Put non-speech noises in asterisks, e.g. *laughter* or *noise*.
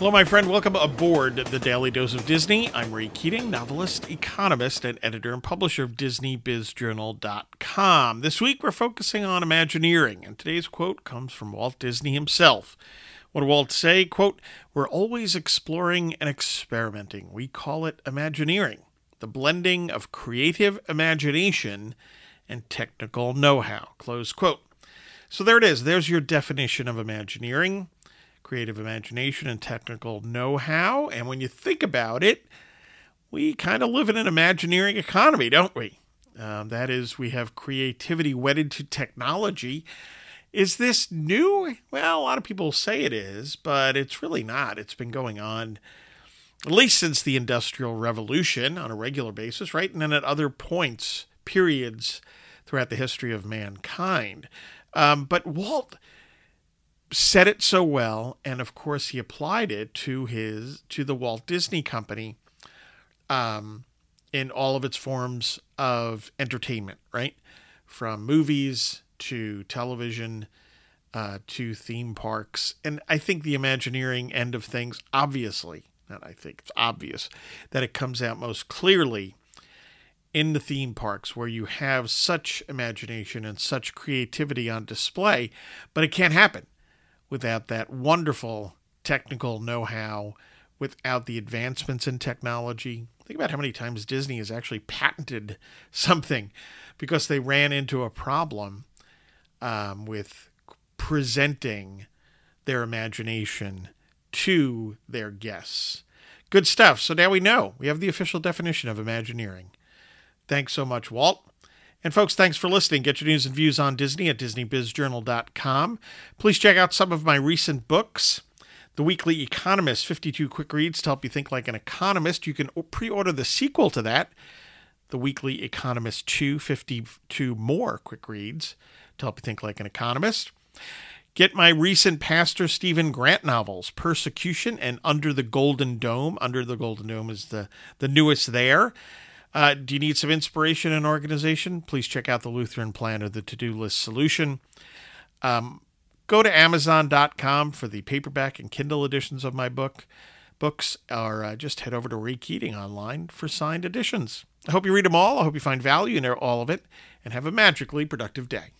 Hello, my friend. Welcome aboard the Daily Dose of Disney. I'm Ray Keating, novelist, economist, and editor and publisher of DisneyBizJournal.com. This week, we're focusing on Imagineering, and today's quote comes from Walt Disney himself. What did Walt say? Quote, We're always exploring and experimenting. We call it Imagineering, the blending of creative imagination and technical know how. Close quote. So there it is. There's your definition of Imagineering creative imagination and technical know how. And when you think about it, we kind of live in an Imagineering economy, don't we? Um, that is, we have creativity wedded to technology. Is this new? Well, a lot of people say it is, but it's really not. It's been going on at least since the Industrial Revolution on a regular basis, right? And then at other points, periods throughout the history of mankind. Um, but Walt said it so well, and of course he applied it to his to the Walt Disney Company, um, in all of its forms of entertainment, right, from movies to television. Uh, to theme parks. And I think the Imagineering end of things, obviously, not I think it's obvious that it comes out most clearly in the theme parks where you have such imagination and such creativity on display, but it can't happen without that wonderful technical know how, without the advancements in technology. Think about how many times Disney has actually patented *laughs* something because they ran into a problem um, with presenting their imagination to their guests. Good stuff. So now we know. We have the official definition of Imagineering. Thanks so much, Walt. And folks, thanks for listening. Get your news and views on Disney at DisneyBizJournal.com. Please check out some of my recent books. The Weekly Economist 52 Quick Reads to help you think like an economist. You can pre order the sequel to that, The Weekly Economist 2 52 More Quick Reads to help you think like an economist. Get my recent Pastor Stephen Grant novels, Persecution and Under the Golden Dome. Under the Golden Dome is the, the newest there. Uh, do you need some inspiration and organization? Please check out the Lutheran Planner, the to do list solution. Um, go to Amazon.com for the paperback and Kindle editions of my book books, or uh, just head over to Ray Keating online for signed editions. I hope you read them all. I hope you find value in all of it, and have a magically productive day.